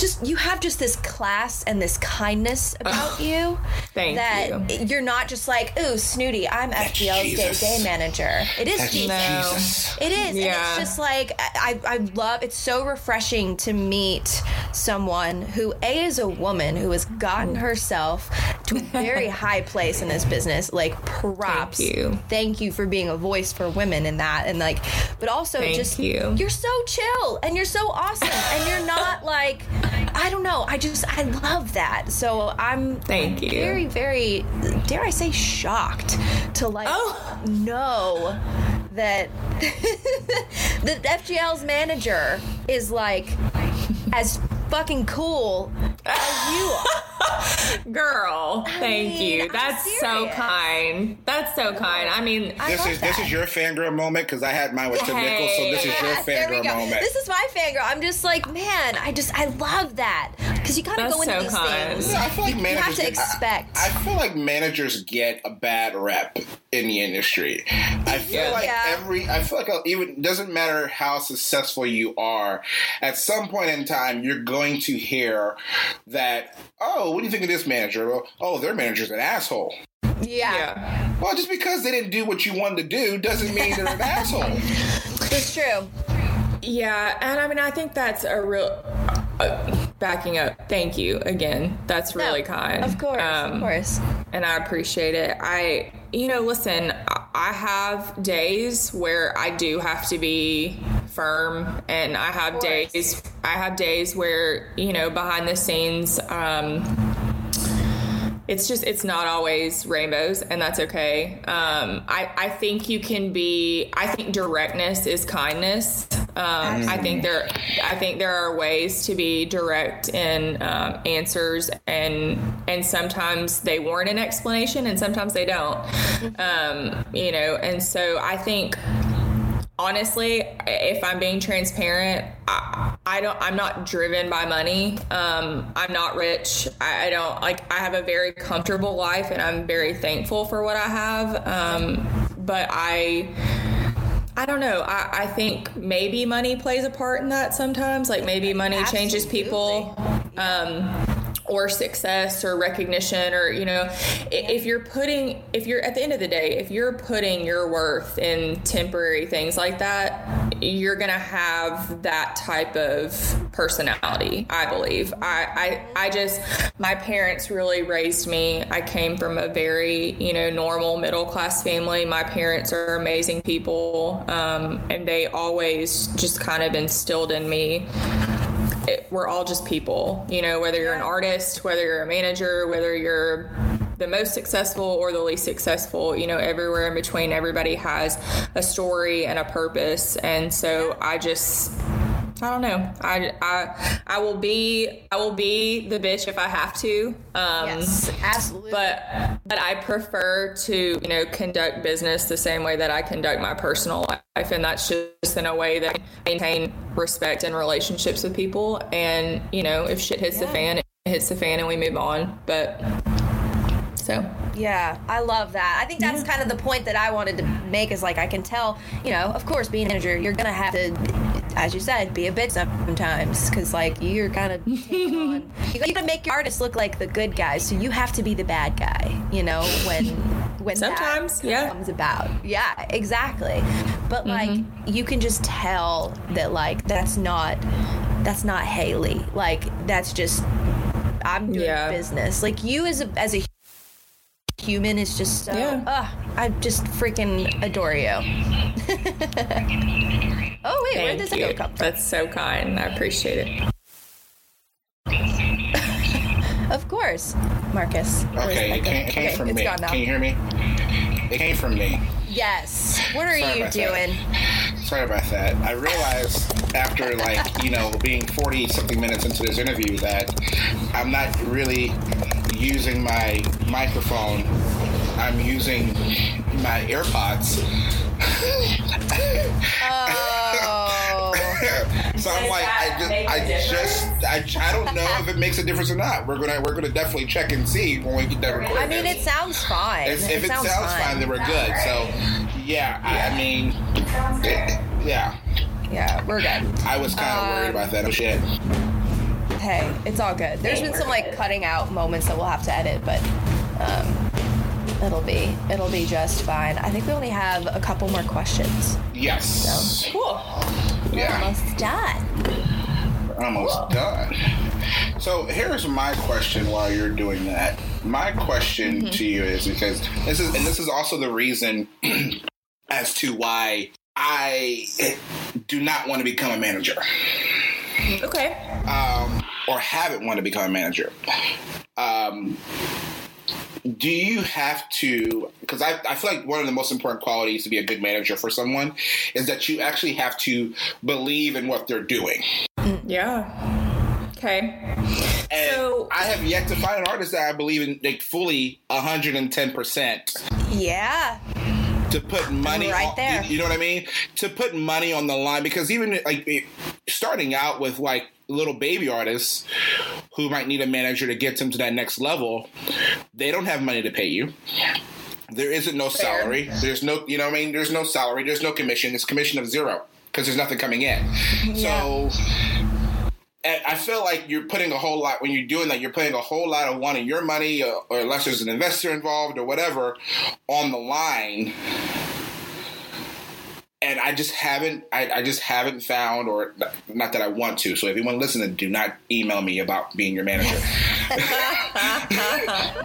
S4: Just you have just this class and this kindness about you <sighs>
S3: Thank
S4: that
S3: you.
S4: you're not just like ooh snooty I'm FGL's day-to-day manager. it is Jesus.
S3: No.
S2: Jesus.
S4: it is And it's just like I, I love it's so refreshing to meet someone who A is a woman who has gotten herself to a very <laughs> high place in this business. Like props.
S3: Thank you.
S4: Thank you for being a voice for women in that. And like but also
S3: Thank
S4: just
S3: you.
S4: you're so chill and you're so awesome and you're not like I don't know. I just I love that. So I'm
S3: Thank you.
S4: very, very dare I say shocked to like
S3: Oh.
S4: know that <laughs> that FGL's manager is like as fucking cool as you are. <laughs> <laughs>
S3: Girl, thank
S4: mean,
S3: you. That's so kind. That's so kind. I mean,
S4: I
S2: This
S4: love
S2: is this
S4: that.
S2: is your fangirl moment because I had mine with Tim Nichols, so this is your
S4: Yes, there we
S2: fangirl moment.
S4: This is my fangirl. I'm just like, man, I just I love that because you kind of go into
S3: so
S4: these
S3: kind.
S4: things.
S2: Yeah, I feel like
S4: you
S2: managers
S4: have to
S2: get- I-
S4: expect.
S2: I, feel like managers get a bad rep in the industry. I feel
S3: Yeah.
S2: like
S4: Yeah.
S2: every I feel like even doesn't matter how successful you are, at some point in time you're going to hear that, oh, what do you think of this manager? Well, oh, their manager's an asshole.
S4: yeah,
S3: yeah.
S2: Well, just because they didn't do what you wanted to do doesn't mean they're an asshole. <laughs>
S4: it's true.
S3: Yeah, and I mean, I think that's a real. Uh, backing up, thank you again. That's really
S4: No,
S3: kind.
S4: Of course, of
S3: Um,
S4: course.
S3: and I appreciate it. I, you know, listen, I- I have days where I do have to be firm, and I have days, I have days where you know, behind the scenes, um, it's just it's not always rainbows and that's okay. Um, I, I think you can be i think directness is kindness. Um, i think there i think there are ways to be direct in um, answers and and sometimes they warrant an explanation and sometimes they don't. Um, you know and so i think honestly if i'm being transparent I, I don't i'm not driven by money um, i'm not rich I, I don't like i have a very comfortable life and i'm very thankful for what i have um, but i I don't know. I, I think maybe money plays a part in that sometimes. Like maybe money changes people. Um, or success or recognition or you know if you're putting if you're at the end of the day if you're putting your worth in temporary things like that you're gonna have that type of personality i believe. I i, I just my parents really raised me. I came from a very you know normal middle class family. My parents are amazing people um, and they always just kind of instilled in me we're all just people, you know, whether you're an artist, whether you're a manager, whether you're the most successful or the least successful, you know, everywhere in between, everybody has a story and a purpose. And so I just, I don't know. I, I I will be I will be the bitch if I have to. Um,
S4: yes, absolutely.
S3: But but I prefer to you know conduct business the same way that I conduct my personal life, and that's just in a way that I maintain respect and relationships with people. And you know, if shit hits yeah. the fan, it hits the fan, and we move on. But so
S4: yeah, I love that. I think that's yeah. kind of the point that I wanted to make is like I can tell, you know, of course, being a manager, you're gonna have to, as you said, be a bitch sometimes because like you're <laughs> kind of. You gotta make your artists look like the good guys, so you have to be the bad guy. You know when when
S3: sometimes yeah
S4: comes about. Yeah, exactly. But like mm-hmm. you can just tell that like that's not that's not Haley. Like that's just I'm doing yeah. business. Like you as a as a human is just so. Yeah. Uh, I just freaking adore you. <laughs> oh wait, where does that come from?
S3: That's so kind. I appreciate it. <laughs>
S4: of course, Marcus.
S2: Okay, it came, came okay, from me. Can you hear me? It came from me.
S4: Yes. What are Sorry you doing?
S2: That. Sorry about that. I realized after like you know being forty something minutes into this interview that I'm not really using my microphone. I'm using my AirPods.
S4: oh. <laughs>
S2: so I'm like, I just, I just, I, I don't know if it makes a difference or not. We're gonna, we're gonna definitely check and see when we get that recording.
S4: I mean, it sounds fine.
S2: If, if it, it, sounds, sounds fine. fine. then we're good. So, yeah, I, I mean, it, yeah.
S4: Yeah, we're good.
S2: I was kind of um, worried about that. Oh shit
S4: hey, it's all good. There's been some like cutting out moments that we'll have to edit, but um, it'll be it'll be just fine. I think we only have a couple more questions.
S2: Yes.
S4: So cool.
S2: Yeah.
S4: almost done.
S2: Almost cool. done. So here's my question while you're doing that. My question mm-hmm. to you is because this is and this is also the reason <clears throat> as to why I do not want to become a manager. <clears throat>
S3: Okay.
S2: Um, or haven't wanted to become a manager. Um, do you have to because I, I feel like one of the most important qualities to be a good manager for someone is that you actually have to believe in what they're doing
S3: yeah okay
S2: and so i have yet to find an artist that i believe in like fully 110%
S4: yeah
S2: to put money
S4: right on, there.
S2: You know what I mean? To put money on the line because even like starting out with like little baby artists who might need a manager to get them to that next level, they don't have money to pay you. There isn't no salary. There's no, you know what I mean? There's no salary. There's no commission. It's commission of zero because there's nothing coming in. Yeah. So I feel like you're putting a whole lot when you're doing that. You're putting a whole lot of wanting your money, or, or unless there's an investor involved or whatever, on the line. And I just haven't, I, I, just haven't found, or not that I want to. So if you want to listen, do not email me about being your manager. <laughs>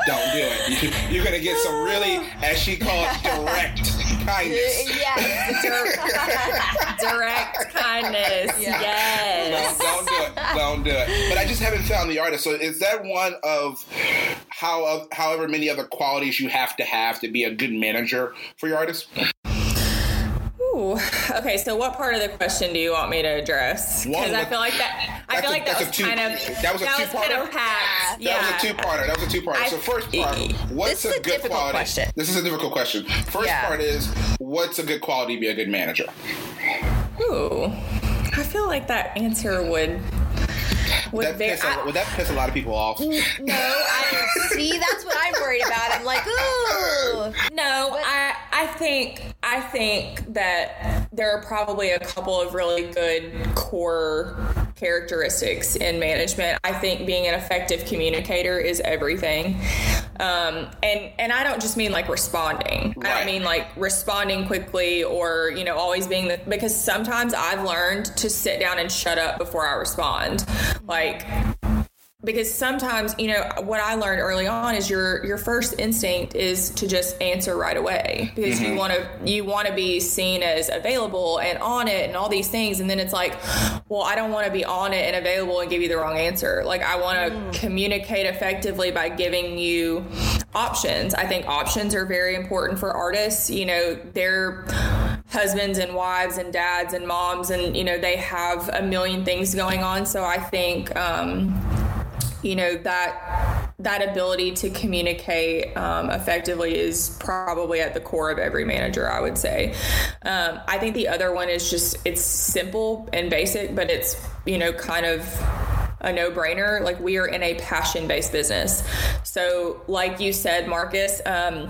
S2: Don't do it. You, are going to get some really, as she calls, direct kindness. <laughs>
S4: Yes, <laughs>
S3: direct kindness. Yeah. Yes.
S2: No, don't do it. Don't do it. But I just haven't found the artist. So is that one of how, however many other qualities you have to have to be a good manager for your artist?
S3: Ooh. <laughs> Okay, so what part of the question do you want me to address? Because I feel like that. I feel a, like that was two, kind of
S2: that was a
S3: that
S2: two-parter. Kind of packed. Yeah. That was a two-parter. That was a two-parter. so first part, what's a, a, good quality?
S4: Question.
S2: This is a difficult question. First yeah. part is what's a good quality to be a good manager?
S3: Ooh, I feel like that answer would
S2: would, that piss, I, would that piss a lot of people off? No,
S4: I <laughs> see. That's what I'm worried about. I'm like, ooh.
S3: No, but, I I think I think that there are probably a couple of really good core characteristics in management. I think being an effective communicator is everything. Um, and and I don't just mean like responding. Right. I don't mean like responding quickly or you know always being the because sometimes I've learned to sit down and shut up before I respond. Like because sometimes you know what i learned early on is your your first instinct is to just answer right away because mm-hmm. you want to you want to be seen as available and on it and all these things and then it's like well i don't want to be on it and available and give you the wrong answer like i want to mm. communicate effectively by giving you options i think options are very important for artists you know they're husbands and wives and dads and moms, and you know they have a million things going on. So I think um, you know that that ability to communicate um, effectively is probably at the core of every manager i would say um, i think the other one is just it's simple and basic but it's you know kind of a no brainer. Like, we are in a passion based business. So, like you said, Marcus, um,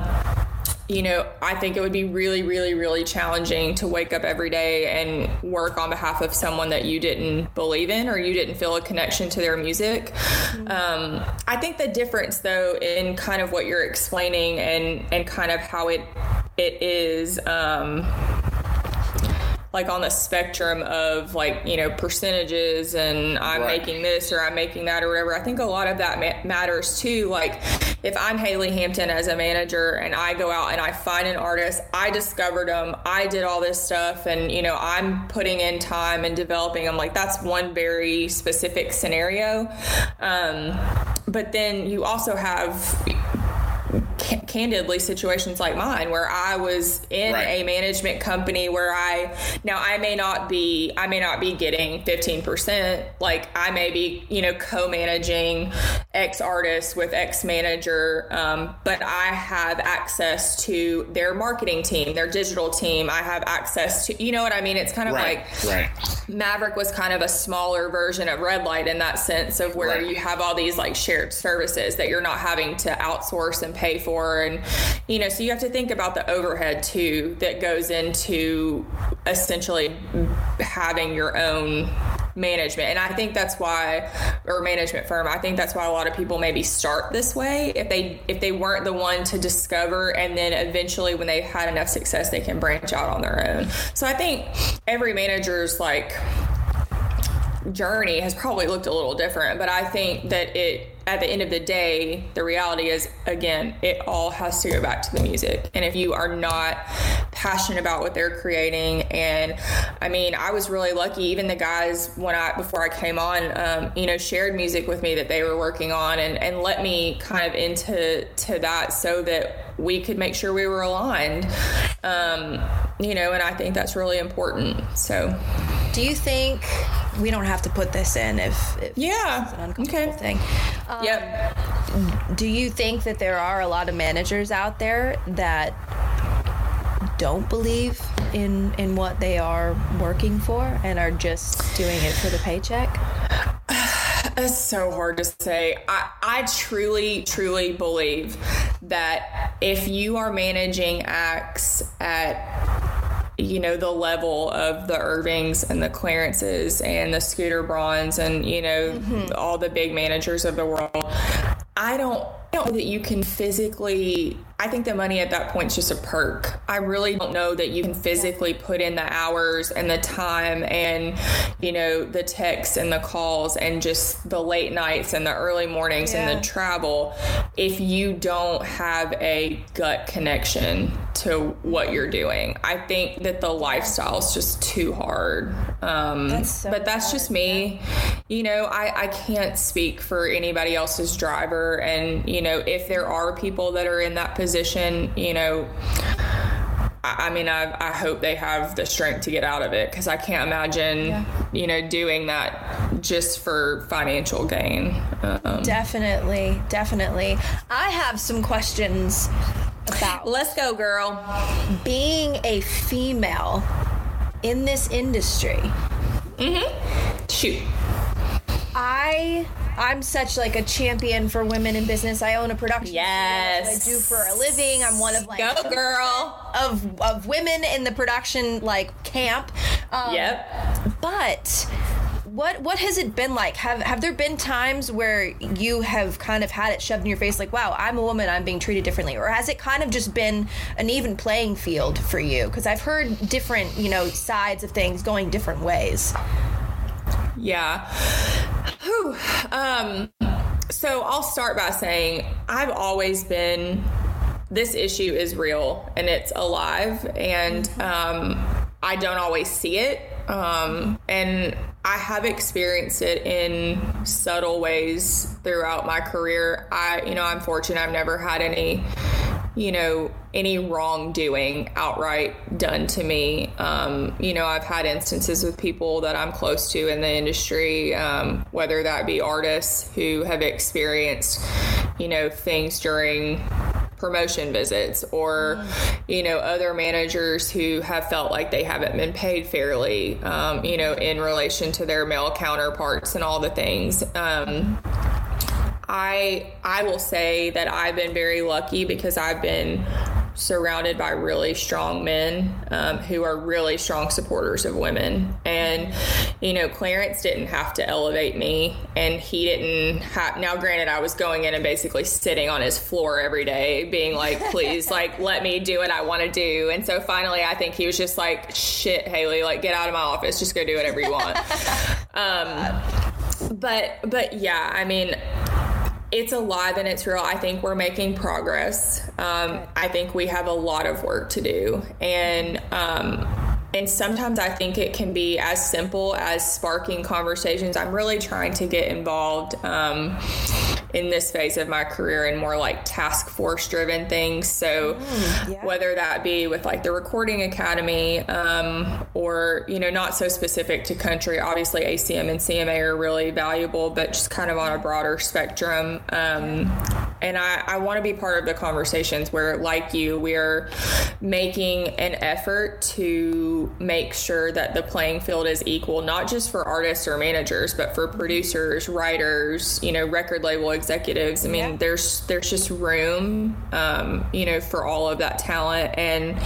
S3: you know, I think it would be really, really, really challenging to wake up every day and work on behalf of someone that you didn't believe in or you didn't feel a connection to their music. Mm-hmm. Um, I think the difference, though, in kind of what you're explaining and and kind of how it it is. Um, like on the spectrum of like you know percentages and i'm right. making this or i'm making that or whatever. I think a lot of that ma- matters too. Like if i'm haley hampton as a manager and i go out and i find an artist i discovered them i did all this stuff and you know i'm putting in time and developing them like that's one very specific scenario. Um, but then you also have candidly situations like mine where I was in right. a management company where I now I may not be I may not be getting 15% like I may be you know co-managing X artist with X manager um, but I have access to their marketing team their digital team I have access to you know what I mean it's kind of
S2: right.
S3: like
S2: right.
S3: Maverick was kind of a smaller version of Red Light in that sense of where you have all these like shared services that you're not having to outsource and pay for and you know so you have to think about the overhead too that goes into essentially having your own management. And i think that's why or management firm i think that's why a lot of people maybe start this way. If they if they weren't the one to discover and then eventually when they've had enough success they can branch out on their own. So i think every manager's like journey has probably looked a little different, but I think that it at the end of the day, the reality is again, it all has to go back to the music. And if you are not passionate about what they're creating, and I mean, I was really lucky. Even the guys when I before I came on, um, you know, shared music with me that they were working on, and and let me kind of into to that so that we could make sure we were aligned. Um, you know, and I think that's really important. So.
S4: Do you think we don't have to put this in if, if
S3: yeah,
S4: it's an uncomfortable okay. thing?
S3: Um, yep.
S4: Do you think that there are a lot of managers out there that don't believe in in what they are working for and are just doing it for the paycheck? <sighs>
S3: It's so hard to say. I, I truly, truly believe that if you are managing acts at you know the level of the Irvings and the Clarences and the Scooter Brauns and you know mm-hmm. all the big managers of the world. I don't know that you can physically I think the money at that point is just a perk. I really don't know that you can physically put in the hours and the time and, you know, the texts and the calls and just the late nights and the early mornings yeah. and the travel if you don't have a gut connection to what you're doing. I think that the lifestyle is just too hard. Um, that's so but that's just me. Yeah. You know, I, I can't speak for anybody else's driver. And, you know, if there are people that are in that position, position, you know, I, I mean, I, I hope they have the strength to get out of it because I can't imagine, yeah. you know, doing that just for financial gain.
S4: Um, definitely, definitely. I have some questions about.
S3: Let's go, girl.
S4: Being a female in this industry.
S3: Mm-hmm. Shoot.
S4: I I'm such like a champion for women in business. I own a production.
S3: Yes,
S4: I do for a living. I'm one of like
S3: go girl
S4: of of women in the production like camp.
S3: Um, yep.
S4: But what what has it been like? Have have there been times where you have kind of had it shoved in your face, like, "Wow, I'm a woman, I'm being treated differently," or has it kind of just been an even playing field for you? Because I've heard different, you know, sides of things going different ways.
S3: Yeah. Whew. Um, so I'll start by saying I've always been, this issue is real and it's alive, and um, I don't always see it. Um, and I have experienced it in subtle ways throughout my career. I, you know, I'm fortunate I've never had any you know, any wrongdoing outright done to me. Um, you know, I've had instances with people that I'm close to in the industry, um, whether that be artists who have experienced, you know, things during promotion visits or you know other managers who have felt like they haven't been paid fairly um, you know in relation to their male counterparts and all the things um, I I will say that I've been very lucky because I've been surrounded by really strong men um, who are really strong supporters of women. And, you know, Clarence didn't have to elevate me, and he didn't have. Now, granted, I was going in and basically sitting on his floor every day, being like, please, like, <laughs> let me do what I want to do. And so finally, I think he was just like, shit, Haley, like, get out of my office, just go do whatever you want. <laughs> um, but, but yeah, I mean, it's alive and it's real. I think we're making progress. Um, I think we have a lot of work to do. And, um, and sometimes I think it can be as simple as sparking conversations. I'm really trying to get involved um, in this phase of my career in more like task force driven things. So mm, yeah. whether that be with like the Recording Academy um, or, you know, not so specific to country, obviously ACM and CMA are really valuable, but just kind of on a broader spectrum. Um, and I, I want to be part of the conversations where, like you, we're making an effort to make sure that the playing field is equal, not just for artists or managers, but for producers, writers, you know, record label executives. I mean, yeah. there's there's just room, um, you know, for all of that talent. And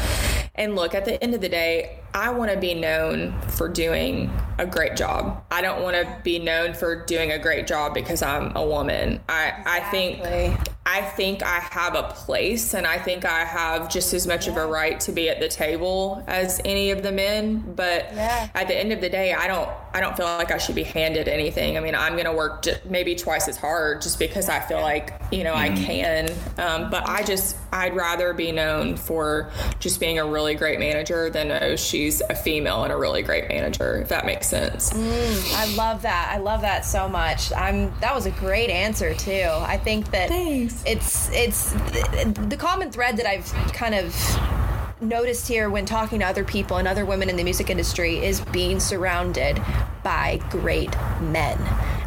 S3: and look, at the end of the day, I want to be known for doing a great job. I don't want to be known for doing a great job because I'm a woman. I, exactly. I think I think I have a place and I think I have just as much yeah. of a right to be at the table as any of the men. But yeah. at the end of the day, I don't I don't feel like I should be handed anything. I mean, I'm going to work maybe twice as hard just because I feel like, you know, mm-hmm. I can. Um, but I just, I'd rather be known for just being a really great manager than oh, she's a female and a really great manager, if that makes sense.
S4: Mm, I love that. I love that so much. I'm, that was a great answer too. I think that
S3: Thanks.
S4: It's, it's the common thread that I've kind of noticed here when talking to other people and other women in the music industry is being surrounded by great men.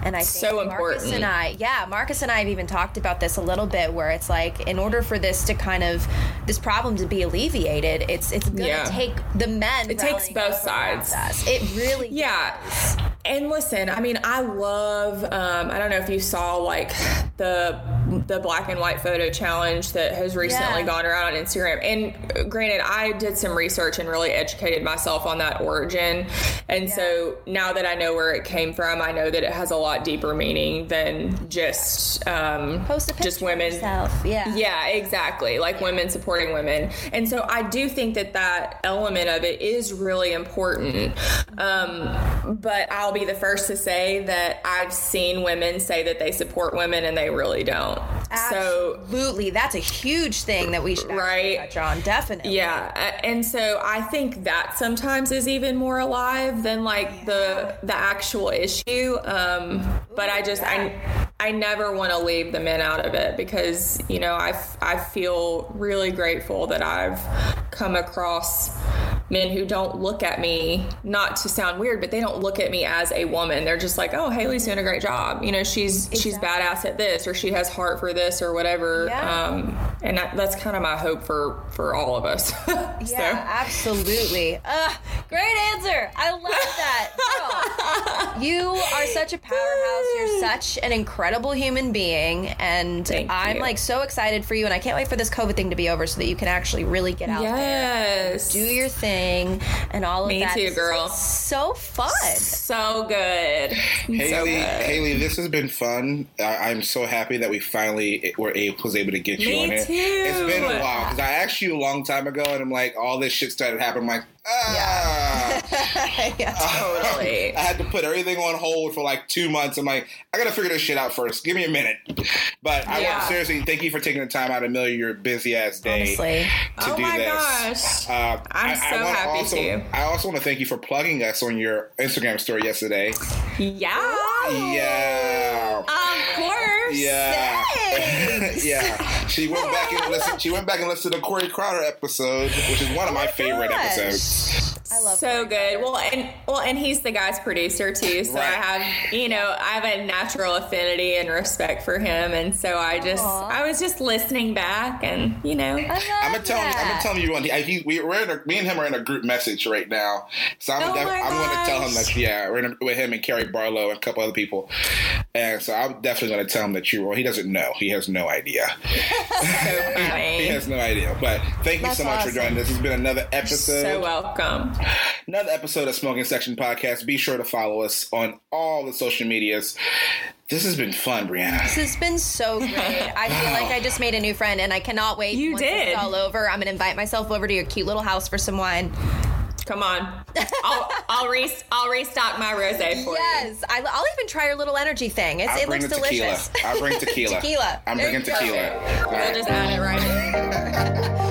S4: And I think
S3: so
S4: Marcus and I, yeah, Marcus and I have even talked about this a little bit, where it's like, in order for this to kind of this problem to be alleviated, it's it's gonna yeah. take the men.
S3: It takes both sides.
S4: It really,
S3: yeah.
S4: Does.
S3: And listen, I mean, I love. Um, I don't know if you saw like the the black and white photo challenge that has recently yeah. gone around on Instagram. And granted, I did some research and really educated myself on that origin. And yeah. so now that I know where it came from, I know that it has a lot deeper meaning than just um, just women.
S4: Yeah,
S3: yeah, exactly. Like yeah. women supporting women. And so I do think that that element of it is really important. Um, but I'll be the first to say that I've seen women say that they support women and they really don't.
S4: Absolutely. So, that's a huge thing that we should right touch on. Definitely.
S3: Yeah. And so I think that sometimes is even more alive than like yeah. the the actual issue. Um, but I just I I never want to leave the men out of it because you know I I feel really grateful that I've come across men who don't look at me not to sound weird but they don't look at me as a woman they're just like oh haley's doing a great job you know she's exactly. she's badass at this or she has heart for this or whatever yeah. um, and that, that's kind of my hope for for all of us <laughs>
S4: yeah so. absolutely uh, great answer i love that <laughs> you are such a powerhouse you're such an incredible human being and
S3: Thank
S4: i'm
S3: you.
S4: like so excited for you and i can't wait for this covid thing to be over so that you can actually really get out
S3: yes.
S4: there do your thing and all of
S3: Me
S4: that.
S3: Me too, girl.
S4: So fun.
S3: So good.
S2: Haley,
S3: so good.
S2: Haley, this has been fun. I, am so happy that we finally were able, was able to get
S3: Me
S2: you on
S3: here.
S2: Too. It's been a while because I asked you a long time ago, and I'm like, all this shit started happening. I'm like,
S4: Ah.
S3: Yeah. <laughs> yeah, <laughs> totally.
S2: I had to put everything on hold for like two months. I'm like, I gotta figure this shit out first. Give me a minute. But I yeah. want seriously thank you for taking the time out of Amelia, your busy ass day
S4: Honestly.
S3: to
S2: oh
S3: do
S2: my
S3: this. gosh.
S2: Uh,
S3: I'm I, so
S2: I
S3: happy
S2: also,
S3: to.
S2: I also want to thank you for plugging us on your Instagram story yesterday.
S3: Yeah.
S2: Yeah.
S3: Of course.
S2: Yeah.
S4: Babes. <laughs>
S2: yeah, she went back and listened. She went back and listened to the Corey Crowder episode, which is one of oh my, favorite episodes.
S4: I love
S3: so
S4: Corey
S3: good. Well, and well, and he's the guy's producer too. So I have, you know, I have a natural affinity and respect for him, and so I just,
S4: Aw.
S3: I was just listening back, and you know,
S4: I
S2: I'm gonna tell him. I'm gonna tell him you want. He, he, we, we're in a, me and him are in a group message right now, so I'm,
S3: Oh
S2: def- I'm gonna tell him that yeah, we're in a, with him and Carrie Barlow and a couple other people, and so I'm definitely gonna tell him that you. Well, he doesn't know. He has no idea. <laughs> He has no idea. But thank you so much for joining us. This has been another episode.
S3: So welcome.
S2: another episode of Smoking Section Podcast. Be sure to follow us on all the social medias. This has been fun, Brianna.
S4: This has been so great. I feel like I just made a new friend, and I cannot wait.
S3: You
S4: once this
S3: did.
S4: is all over. I'm gonna invite myself over to your cute little house for some wine.
S3: Come on, I'll, I'll re, I'll restock my rosé for you.
S4: Yes, I, I'll even try your little energy thing. It's,
S2: I'll
S4: it
S2: bring
S4: looks
S2: the tequila.
S4: delicious.
S2: I'll bring tequila. <laughs>
S4: Tequila.
S2: I'm
S4: There
S2: bringing
S4: you go.
S2: tequila. All
S3: We'll
S2: right.
S3: just add it right in. <laughs>